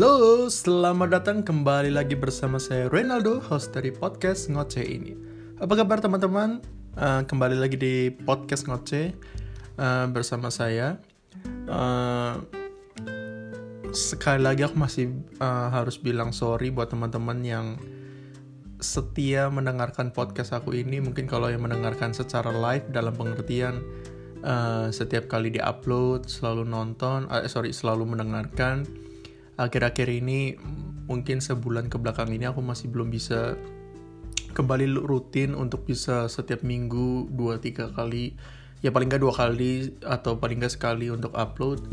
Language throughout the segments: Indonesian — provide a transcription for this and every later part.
Halo, selamat datang kembali lagi bersama saya Renaldo, host dari podcast Ngoceh ini. Apa kabar teman-teman? Uh, kembali lagi di podcast Ngoceh uh, bersama saya. Uh, sekali lagi aku masih uh, harus bilang sorry buat teman-teman yang setia mendengarkan podcast aku ini. Mungkin kalau yang mendengarkan secara live dalam pengertian uh, setiap kali diupload selalu nonton, uh, sorry selalu mendengarkan akhir-akhir ini mungkin sebulan ke belakang ini aku masih belum bisa kembali rutin untuk bisa setiap minggu dua tiga kali ya paling nggak dua kali atau paling nggak sekali untuk upload.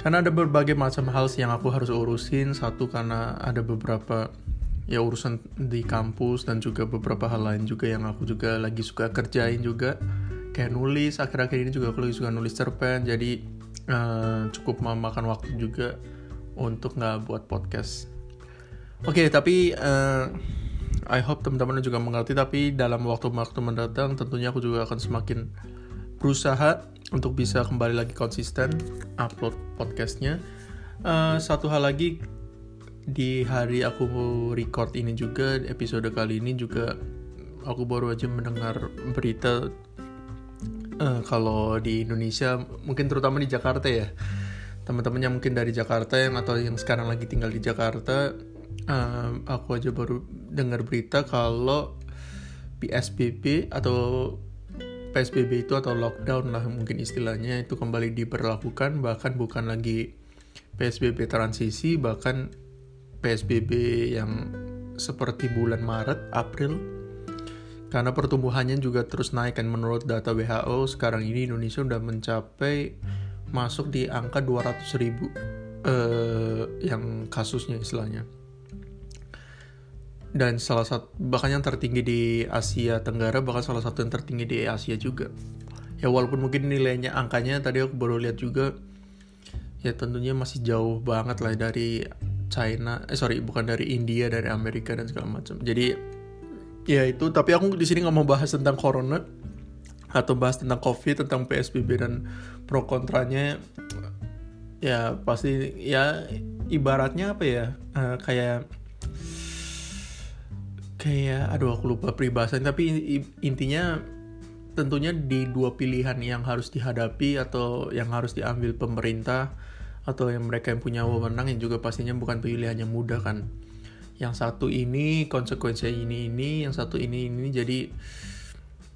Karena ada berbagai macam hal yang aku harus urusin. Satu karena ada beberapa ya urusan di kampus dan juga beberapa hal lain juga yang aku juga lagi suka kerjain juga. Kayak nulis akhir-akhir ini juga aku lagi suka nulis cerpen. Jadi uh, cukup memakan waktu juga untuk nggak buat podcast. Oke, okay, tapi uh, I hope teman-teman juga mengerti. Tapi dalam waktu-waktu mendatang, tentunya aku juga akan semakin berusaha untuk bisa kembali lagi konsisten upload podcastnya. Uh, satu hal lagi di hari aku record ini juga episode kali ini juga aku baru aja mendengar berita uh, kalau di Indonesia mungkin terutama di Jakarta ya teman-temannya mungkin dari Jakarta yang atau yang sekarang lagi tinggal di Jakarta um, aku aja baru dengar berita kalau PSBB atau PSBB itu atau lockdown lah mungkin istilahnya itu kembali diberlakukan bahkan bukan lagi PSBB transisi bahkan PSBB yang seperti bulan Maret, April. Karena pertumbuhannya juga terus naik kan menurut data WHO sekarang ini Indonesia udah mencapai masuk di angka 200 ribu uh, yang kasusnya istilahnya. Dan salah satu bahkan yang tertinggi di Asia Tenggara bahkan salah satu yang tertinggi di Asia juga. Ya walaupun mungkin nilainya angkanya tadi aku baru lihat juga ya tentunya masih jauh banget lah dari China eh sorry bukan dari India dari Amerika dan segala macam. Jadi ya itu tapi aku di sini nggak mau bahas tentang corona atau bahas tentang COVID, tentang PSBB dan pro kontranya ya pasti ya ibaratnya apa ya uh, kayak kayak aduh aku lupa peribahasan tapi intinya tentunya di dua pilihan yang harus dihadapi atau yang harus diambil pemerintah atau yang mereka yang punya wewenang yang juga pastinya bukan pilihan yang mudah kan. Yang satu ini konsekuensinya ini ini yang satu ini ini jadi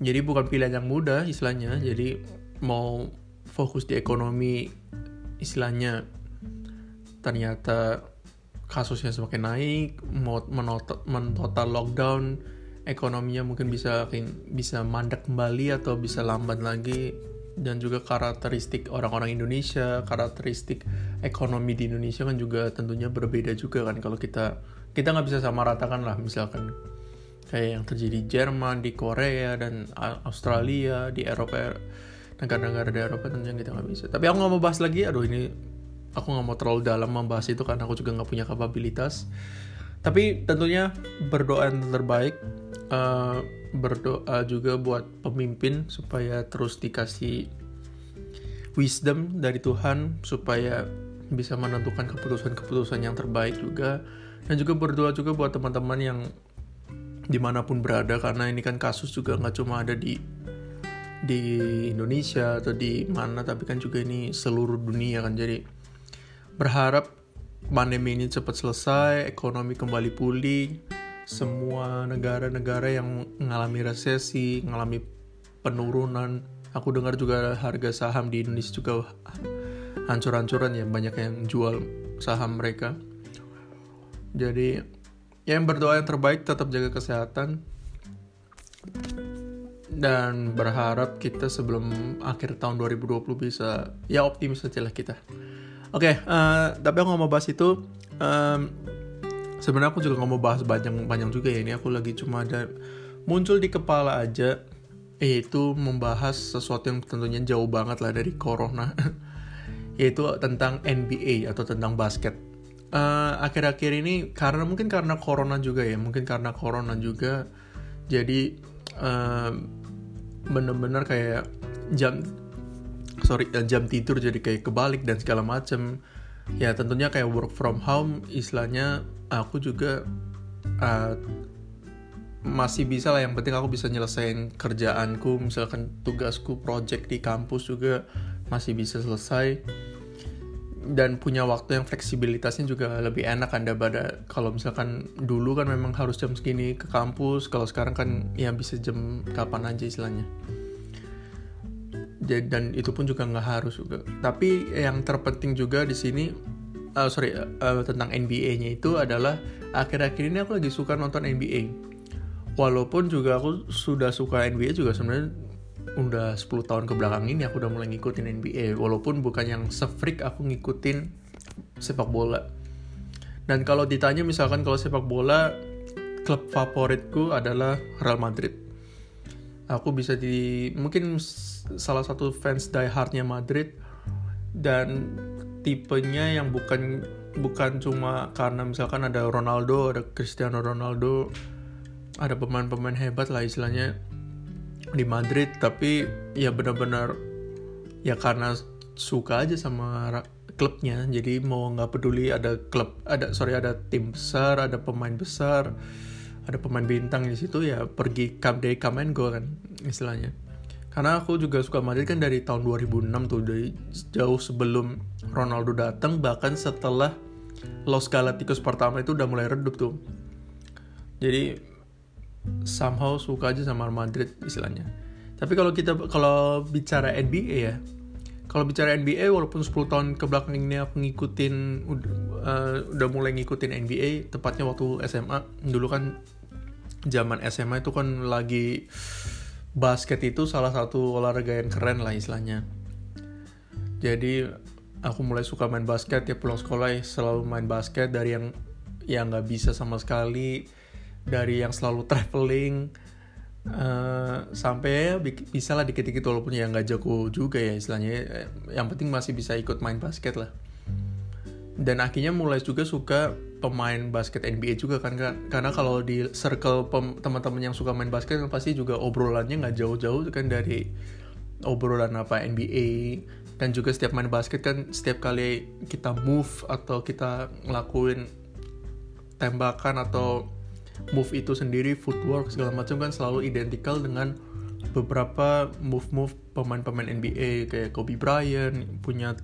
jadi bukan pilihan yang mudah istilahnya. Jadi mau fokus di ekonomi istilahnya ternyata kasusnya semakin naik mau mentotal lockdown ekonominya mungkin bisa bisa mandek kembali atau bisa lambat lagi. Dan juga karakteristik orang-orang Indonesia karakteristik ekonomi di Indonesia kan juga tentunya berbeda juga kan kalau kita kita nggak bisa sama ratakan lah misalkan kayak yang terjadi di Jerman, di Korea dan Australia, di Eropa negara-negara di Eropa tentunya kita nggak bisa. Tapi aku nggak mau bahas lagi, aduh ini aku nggak mau terlalu dalam membahas itu karena aku juga nggak punya kapabilitas. Tapi tentunya berdoa yang terbaik, uh, berdoa juga buat pemimpin supaya terus dikasih wisdom dari Tuhan supaya bisa menentukan keputusan-keputusan yang terbaik juga dan juga berdoa juga buat teman-teman yang di mana pun berada karena ini kan kasus juga nggak cuma ada di di Indonesia atau di mana tapi kan juga ini seluruh dunia kan. Jadi berharap pandemi ini cepat selesai ekonomi kembali pulih semua negara-negara yang mengalami resesi mengalami penurunan. Aku dengar juga harga saham di Indonesia juga hancur-hancuran ya banyak yang jual saham mereka. Jadi yang berdoa yang terbaik tetap jaga kesehatan. Dan berharap kita sebelum akhir tahun 2020 bisa ya optimis aja lah kita. Oke okay, uh, eh, tapi aku nggak mau bahas itu. Um, sebenarnya aku juga nggak mau bahas panjang panjang juga ya. Ini aku lagi cuma ada muncul di kepala aja yaitu membahas sesuatu yang tentunya jauh banget lah dari corona. Yaitu tentang NBA atau tentang basket Eh, akhir-akhir uh, ini karena mungkin karena corona juga ya mungkin karena corona juga jadi uh, bener-bener kayak jam sorry eh, jam tidur jadi kayak kebalik dan segala macem. Ya tentunya kayak work from home istilahnya aku juga uh, masih bisa lah yang penting aku bisa nyelesain kerjaanku misalkan tugasku project di kampus juga masih bisa selesai dan punya waktu yang fleksibilitasnya juga lebih enak anda pada kalau misalkan dulu kan memang harus jam segini ke kampus kalau sekarang kan ya bisa jam kapan aja istilahnya. Dan itu pun juga nggak harus juga. Tapi yang terpenting juga di sini uh, sorry uh, tentang NBA-nya itu adalah akhir-akhir ini aku lagi suka nonton NBA walaupun juga aku sudah suka NBA juga sebenarnya udah 10 tahun ke belakang ini aku udah mulai ngikutin NBA walaupun bukan yang sefreak aku ngikutin sepak bola. Dan kalau ditanya misalkan kalau sepak bola klub favoritku adalah Real Madrid. Aku bisa di mungkin salah satu fans die hardnya Madrid. Dan tipenya yang bukan bukan cuma karena misalkan ada Ronaldo ada Cristiano Ronaldo ada pemain-pemain hebat lah istilahnya di Madrid tapi ya benar-benar ya karena suka aja sama klubnya. Jadi mau nggak peduli ada klub ada sorry ada tim besar ada pemain besar ada pemain bintang di situ ya pergi come day come and go kan istilahnya. Karena aku juga suka Madrid kan dari tahun 2006 tuh dari jauh sebelum Ronaldo datang bahkan setelah Los Galacticos pertama itu udah mulai redup tuh. Jadi somehow suka aja sama Madrid istilahnya. Tapi kalau kita kalau bicara NBA ya, kalau bicara NBA walaupun 10 tahun ke belakang ini aku ngikutin uh, udah mulai ngikutin NBA tepatnya waktu SMA dulu kan zaman SMA itu kan lagi basket itu salah satu olahraga yang keren lah istilahnya. Jadi aku mulai suka main basket ya pulang sekolah ya selalu main basket dari yang yang nggak bisa sama sekali dari yang selalu traveling uh, sampai ya bisa lah dikit-dikit walaupun ya nggak jago juga ya istilahnya. Yang penting masih bisa ikut main basket lah. Dan akhirnya mulai juga suka pemain basket NBA juga kan karena kalau di circle teman-teman yang suka main basket kan pasti juga obrolannya nggak jauh-jauh kan dari obrolan apa NBA dan juga setiap main basket kan setiap kali kita move atau kita ngelakuin tembakan atau move itu sendiri footwork segala macam kan selalu identikal dengan beberapa move-move pemain-pemain NBA kayak Kobe Bryant punya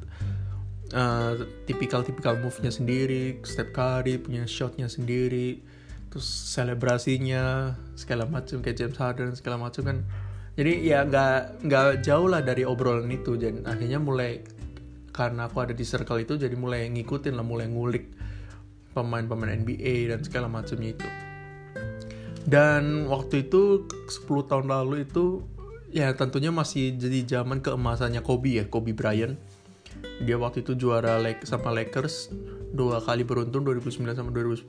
uh, tipikal-tipikal move-nya sendiri, Steph Curry punya shot-nya sendiri, terus selebrasinya segala macam kayak James Harden segala macam kan. Jadi ya nggak nggak jauh lah dari obrolan itu. Dan akhirnya mulai karena aku ada di circle itu jadi mulai ngikutin lah mulai ngulik pemain-pemain NBA dan segala macamnya itu dan waktu itu 10 tahun lalu itu ya tentunya masih jadi zaman keemasannya Kobe ya Kobe Bryant. Dia waktu itu juara like sama Lakers dua kali beruntun 2009 sama 2010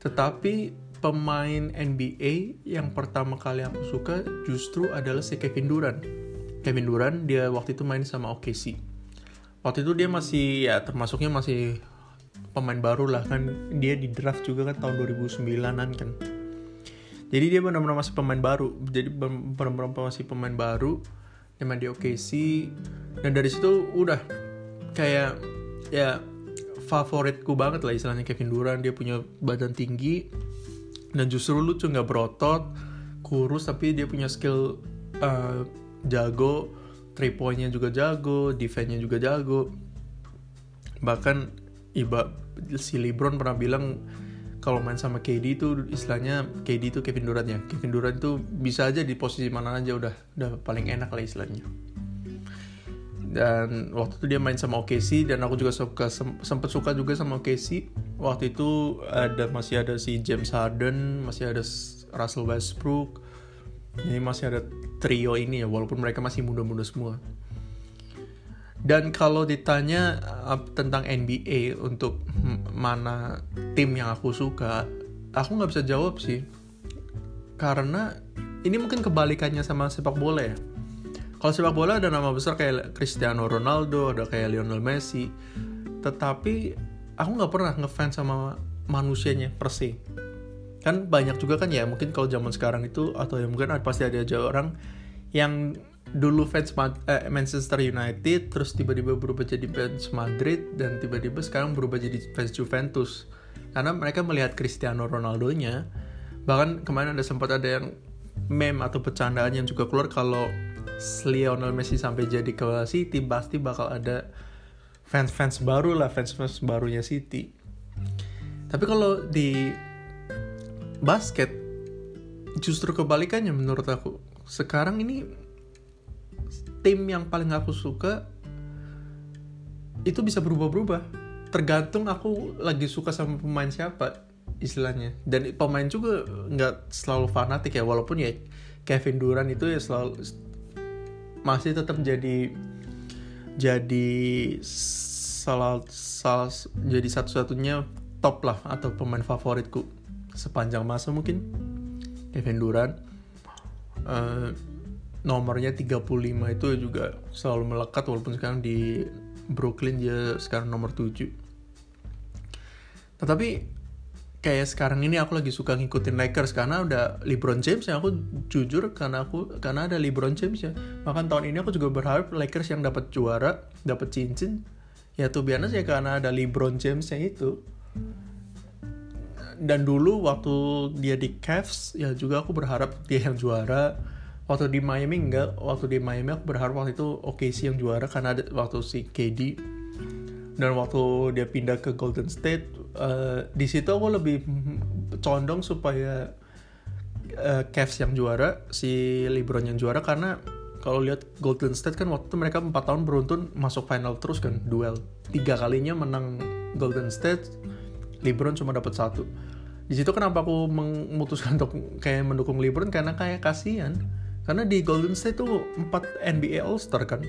tetapi pemain NBA yang pertama kali aku suka justru adalah si Kevin Durant. Kevin Durant dia waktu itu main sama OKC waktu itu dia masih ya termasuknya masih pemain baru lah kan. Dia di draft juga kan tahun 2009an kan jadi dia benar-benar masih pemain baru. Jadi benar-benar masih pemain baru dia main di OKC dan dari situ udah kayak ya favoritku banget lah istilahnya Kevin Durant. Dia punya badan tinggi dan justru lucu nggak berotot kurus tapi dia punya skill uh, jago. Three pointnya juga jago defense-nya juga jago. Bahkan iba si LeBron pernah bilang kalau main sama KD itu istilahnya KD itu Kevin Durant ya. Kevin Durant itu bisa aja di posisi mana aja udah udah paling enak lah istilahnya. Dan waktu itu dia main sama OKC dan aku juga suka sempet suka juga sama OKC waktu itu ada masih ada si James Harden masih ada Russell Westbrook. Ini masih ada trio ini ya walaupun mereka masih muda-muda semua dan kalau ditanya uh, tentang NBA untuk mana tim yang aku suka, aku nggak bisa jawab sih. Karena ini mungkin kebalikannya sama sepak bola ya. Kalau sepak bola ada nama besar kayak Cristiano Ronaldo, ada kayak Lionel Messi. Tetapi aku nggak pernah ngefans sama manusianya per se. Kan banyak juga kan ya, mungkin kalau zaman sekarang itu atau ya mungkin pasti ada aja orang yang dulu fans eh, Manchester United terus tiba-tiba berubah jadi fans Madrid dan tiba-tiba sekarang berubah jadi fans Juventus. Karena mereka melihat Cristiano Ronaldo-nya bahkan kemarin ada sempat ada yang meme atau bercandaan yang juga keluar kalau Lionel Messi sampai jadi ke City pasti bakal ada fans-fans baru lah fans-fans barunya City. Tapi kalau di basket justru kebalikannya menurut aku. Sekarang ini tim yang paling aku suka itu bisa berubah-berubah. Tergantung aku lagi suka sama pemain siapa istilahnya. Dan pemain juga nggak selalu fanatik ya walaupun ya Kevin Durant itu ya selalu masih tetap jadi jadi salah salah jadi satu-satunya top lah atau pemain favoritku sepanjang masa mungkin. Kevin Durant uh, nomornya 35 itu juga selalu melekat walaupun sekarang di Brooklyn dia sekarang nomor 7 tetapi kayak sekarang ini aku lagi suka ngikutin Lakers karena udah LeBron James yang aku jujur karena aku karena ada LeBron James ya. Bahkan tahun ini aku juga berharap Lakers yang dapat juara dapat cincin. Ya tuh biasa ya karena ada LeBron James yang itu. Dan dulu waktu dia di Cavs ya juga aku berharap dia yang juara waktu di Miami enggak waktu di Miami aku berharap waktu itu OKC yang juara karena ada waktu si KD dan waktu dia pindah ke Golden State uh, di situ aku lebih condong supaya uh, Cavs yang juara si LeBron yang juara karena kalau lihat Golden State kan waktu itu mereka 4 tahun beruntun masuk final terus kan duel. Tiga kalinya menang Golden State LeBron cuma dapat satu. Di situ kenapa aku memutuskan untuk kayak mendukung LeBron? Karena kayak kasihan karena di Golden State tuh 4 NBA All Star kan.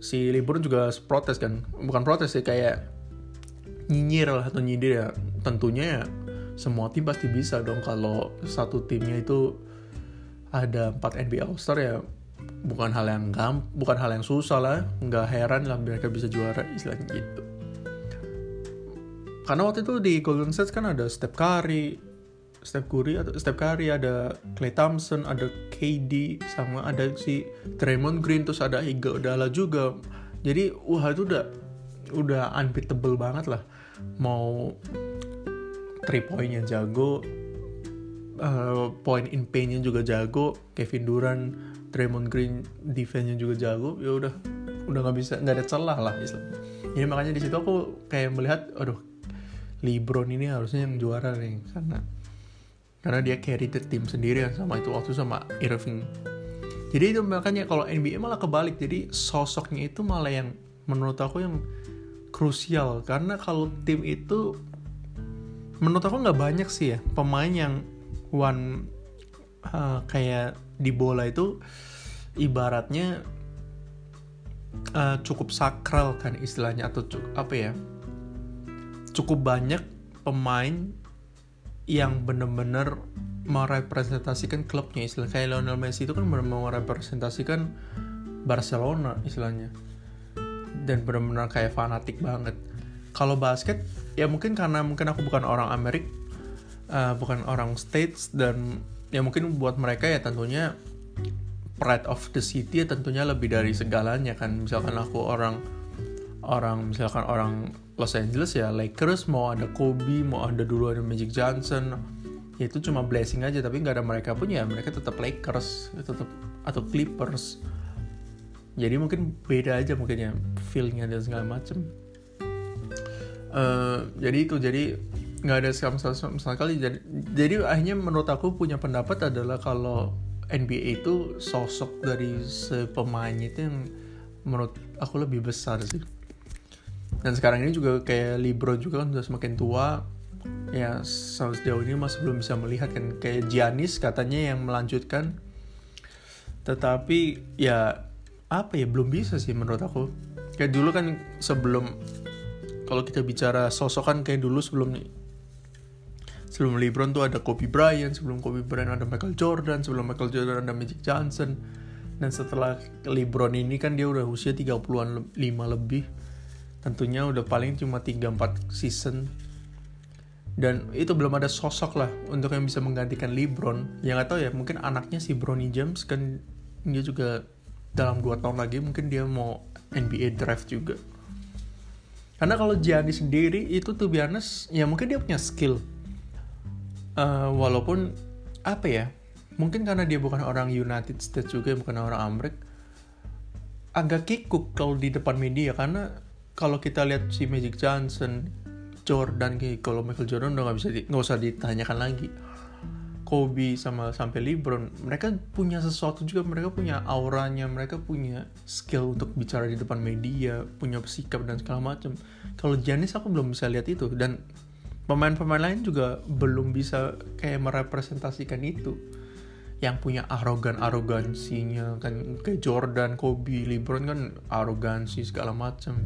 Si LeBron juga protes kan. Bukan protes sih kayak nyinyir lah atau nyindir ya. Tentunya ya semua tim pasti bisa dong kalau satu timnya itu ada 4 NBA All Star ya. Bukan hal yang gam bukan hal yang susah lah. Nggak heran lah mereka bisa juara istilahnya gitu. Karena waktu itu di Golden State kan ada Steph Curry, Steph Curry atau Steph Curry ada Klay Thompson, ada KD sama ada si Draymond Green terus ada Iguodala juga. Jadi wah itu udah udah unbeatable banget lah. Mau three pointnya jago, uh, point in paintnya juga jago, Kevin Durant, Draymond Green defense-nya juga jago. Ya udah udah nggak bisa nggak ada celah lah istilahnya. Jadi makanya di situ aku kayak melihat, aduh LeBron ini harusnya yang juara nih karena karena dia carry the team sendiri kan sama itu waktu sama Irving. Jadi itu makanya kalau NBA malah kebalik. Jadi sosoknya itu malah yang menurut aku yang krusial karena kalau tim itu menurut aku nggak banyak sih ya pemain yang one uh, kayak di bola itu ibaratnya uh, cukup sakral kan istilahnya atau cukup, apa ya cukup banyak pemain yang bener-bener merepresentasikan klubnya istilah kayak Lionel Messi itu kan benar merepresentasikan Barcelona istilahnya. Dan benar-benar kayak fanatik banget. Kalau basket ya mungkin karena mungkin aku bukan orang Amerik uh, bukan orang States dan ya mungkin buat mereka ya tentunya pride of the city ya tentunya lebih dari segalanya kan. Misalkan aku orang orang misalkan orang Los Angeles ya Lakers mau ada Kobe mau ada dulu ada Magic Johnson ya itu cuma blessing aja tapi nggak ada mereka pun ya mereka tetap Lakers tetap atau Clippers. Jadi mungkin beda aja mungkin ya feelnya dan segala macem. Uh, jadi itu jadi nggak ada sama sekali. Jadi jadi akhirnya menurut aku punya pendapat adalah kalau NBA itu sosok dari sepemainnya itu yang menurut aku lebih besar sih dan sekarang ini juga kayak Libro juga kan sudah semakin tua. Ya sejauh ini masih belum bisa melihat kan. Kayak Giannis katanya yang melanjutkan. Tetapi ya apa ya belum bisa sih menurut aku. Kayak dulu kan sebelum kalau kita bicara sosok kan kayak dulu sebelum sebelum LeBron tuh ada Kobe Bryant sebelum Kobe Bryant ada Michael Jordan sebelum Michael Jordan ada Magic Johnson. Dan setelah LeBron ini kan dia udah usia 30-an 5 lebih tentunya udah paling cuma 3-4 season. Dan itu belum ada sosok lah untuk yang bisa menggantikan LeBron yang gak tahu ya mungkin anaknya si Bronny James kan dia juga dalam dua tahun lagi mungkin dia mau NBA draft juga. Karena kalau Giannis sendiri itu tuh biasa ya mungkin dia punya skill. Uh, walaupun apa ya mungkin karena dia bukan orang United States juga bukan orang Amerika agak kikuk kalau di depan media. Karena kalau kita lihat si Magic Johnson Jordan kalau Michael Jordan udah nggak bisa nggak usah ditanyakan lagi. Kobe sama sampai LeBron mereka punya sesuatu juga mereka punya auranya mereka punya skill untuk bicara di depan media punya sikap dan segala macam. Kalau Janis aku belum bisa lihat itu. Dan pemain-pemain lain juga belum bisa kayak merepresentasikan itu. Yang punya arogan arogansinya kan kayak Jordan Kobe LeBron kan arogansi segala macam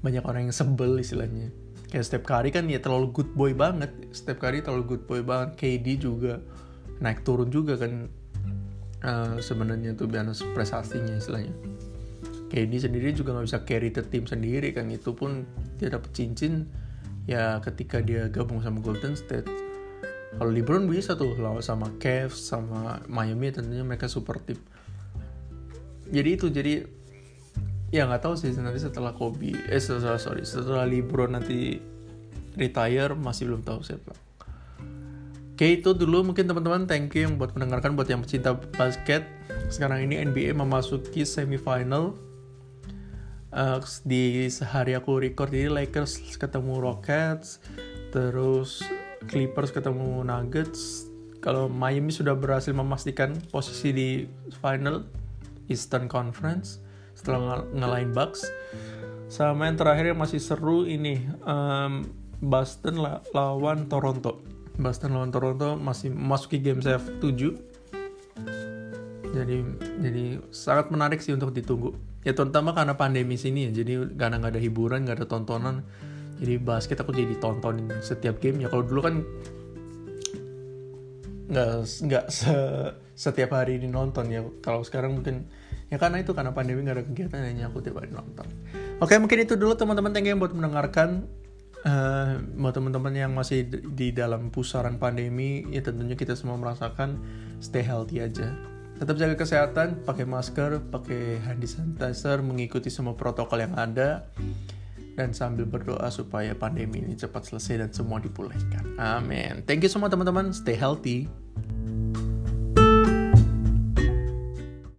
banyak orang yang sebel istilahnya. Kayak Steph Curry kan ya terlalu good boy banget. Steph Curry terlalu good boy banget. KD juga naik turun juga kan uh, sebenarnya tuh biasa prestasinya istilahnya. KD sendiri juga nggak bisa carry the team sendiri kan. Itu pun dia dapat cincin ya ketika dia gabung sama Golden State. Kalau LeBron bisa tuh lawan sama Cavs sama Miami tentunya mereka super team. Jadi itu jadi ya nggak tahu sih nanti setelah Kobe eh setelah sorry setelah LeBron nanti retire masih belum tahu siapa oke itu dulu mungkin teman-teman thank you yang buat mendengarkan buat yang pecinta basket. Sekarang ini NBA memasuki semifinal. Uh, di sehari aku record ini Lakers ketemu Rockets terus Clippers ketemu Nuggets. Kalau Miami sudah berhasil memastikan posisi di final Eastern Conference setelah ng ngalahin Bucks. Sama yang terakhir yang masih seru ini um, Boston la lawan Toronto. Boston lawan Toronto masih masuki game save 7 jadi jadi sangat menarik sih untuk ditunggu. Ya terutama karena pandemi sini ya jadi karena nggak ada hiburan nggak ada tontonan. Jadi basket aku jadi tontonin setiap game ya kalau dulu kan nggak nggak se setiap hari ini nonton ya. Kalau sekarang mungkin ya karena itu karena pandemi gak ada kegiatan hanya aku tiap hari nonton oke mungkin itu dulu teman-teman thank you buat mendengarkan uh, buat teman-teman yang masih di dalam pusaran pandemi ya tentunya kita semua merasakan stay healthy aja tetap jaga kesehatan pakai masker pakai hand sanitizer mengikuti semua protokol yang ada dan sambil berdoa supaya pandemi ini cepat selesai dan semua dipulihkan. Amin. Thank you semua teman-teman. Stay healthy.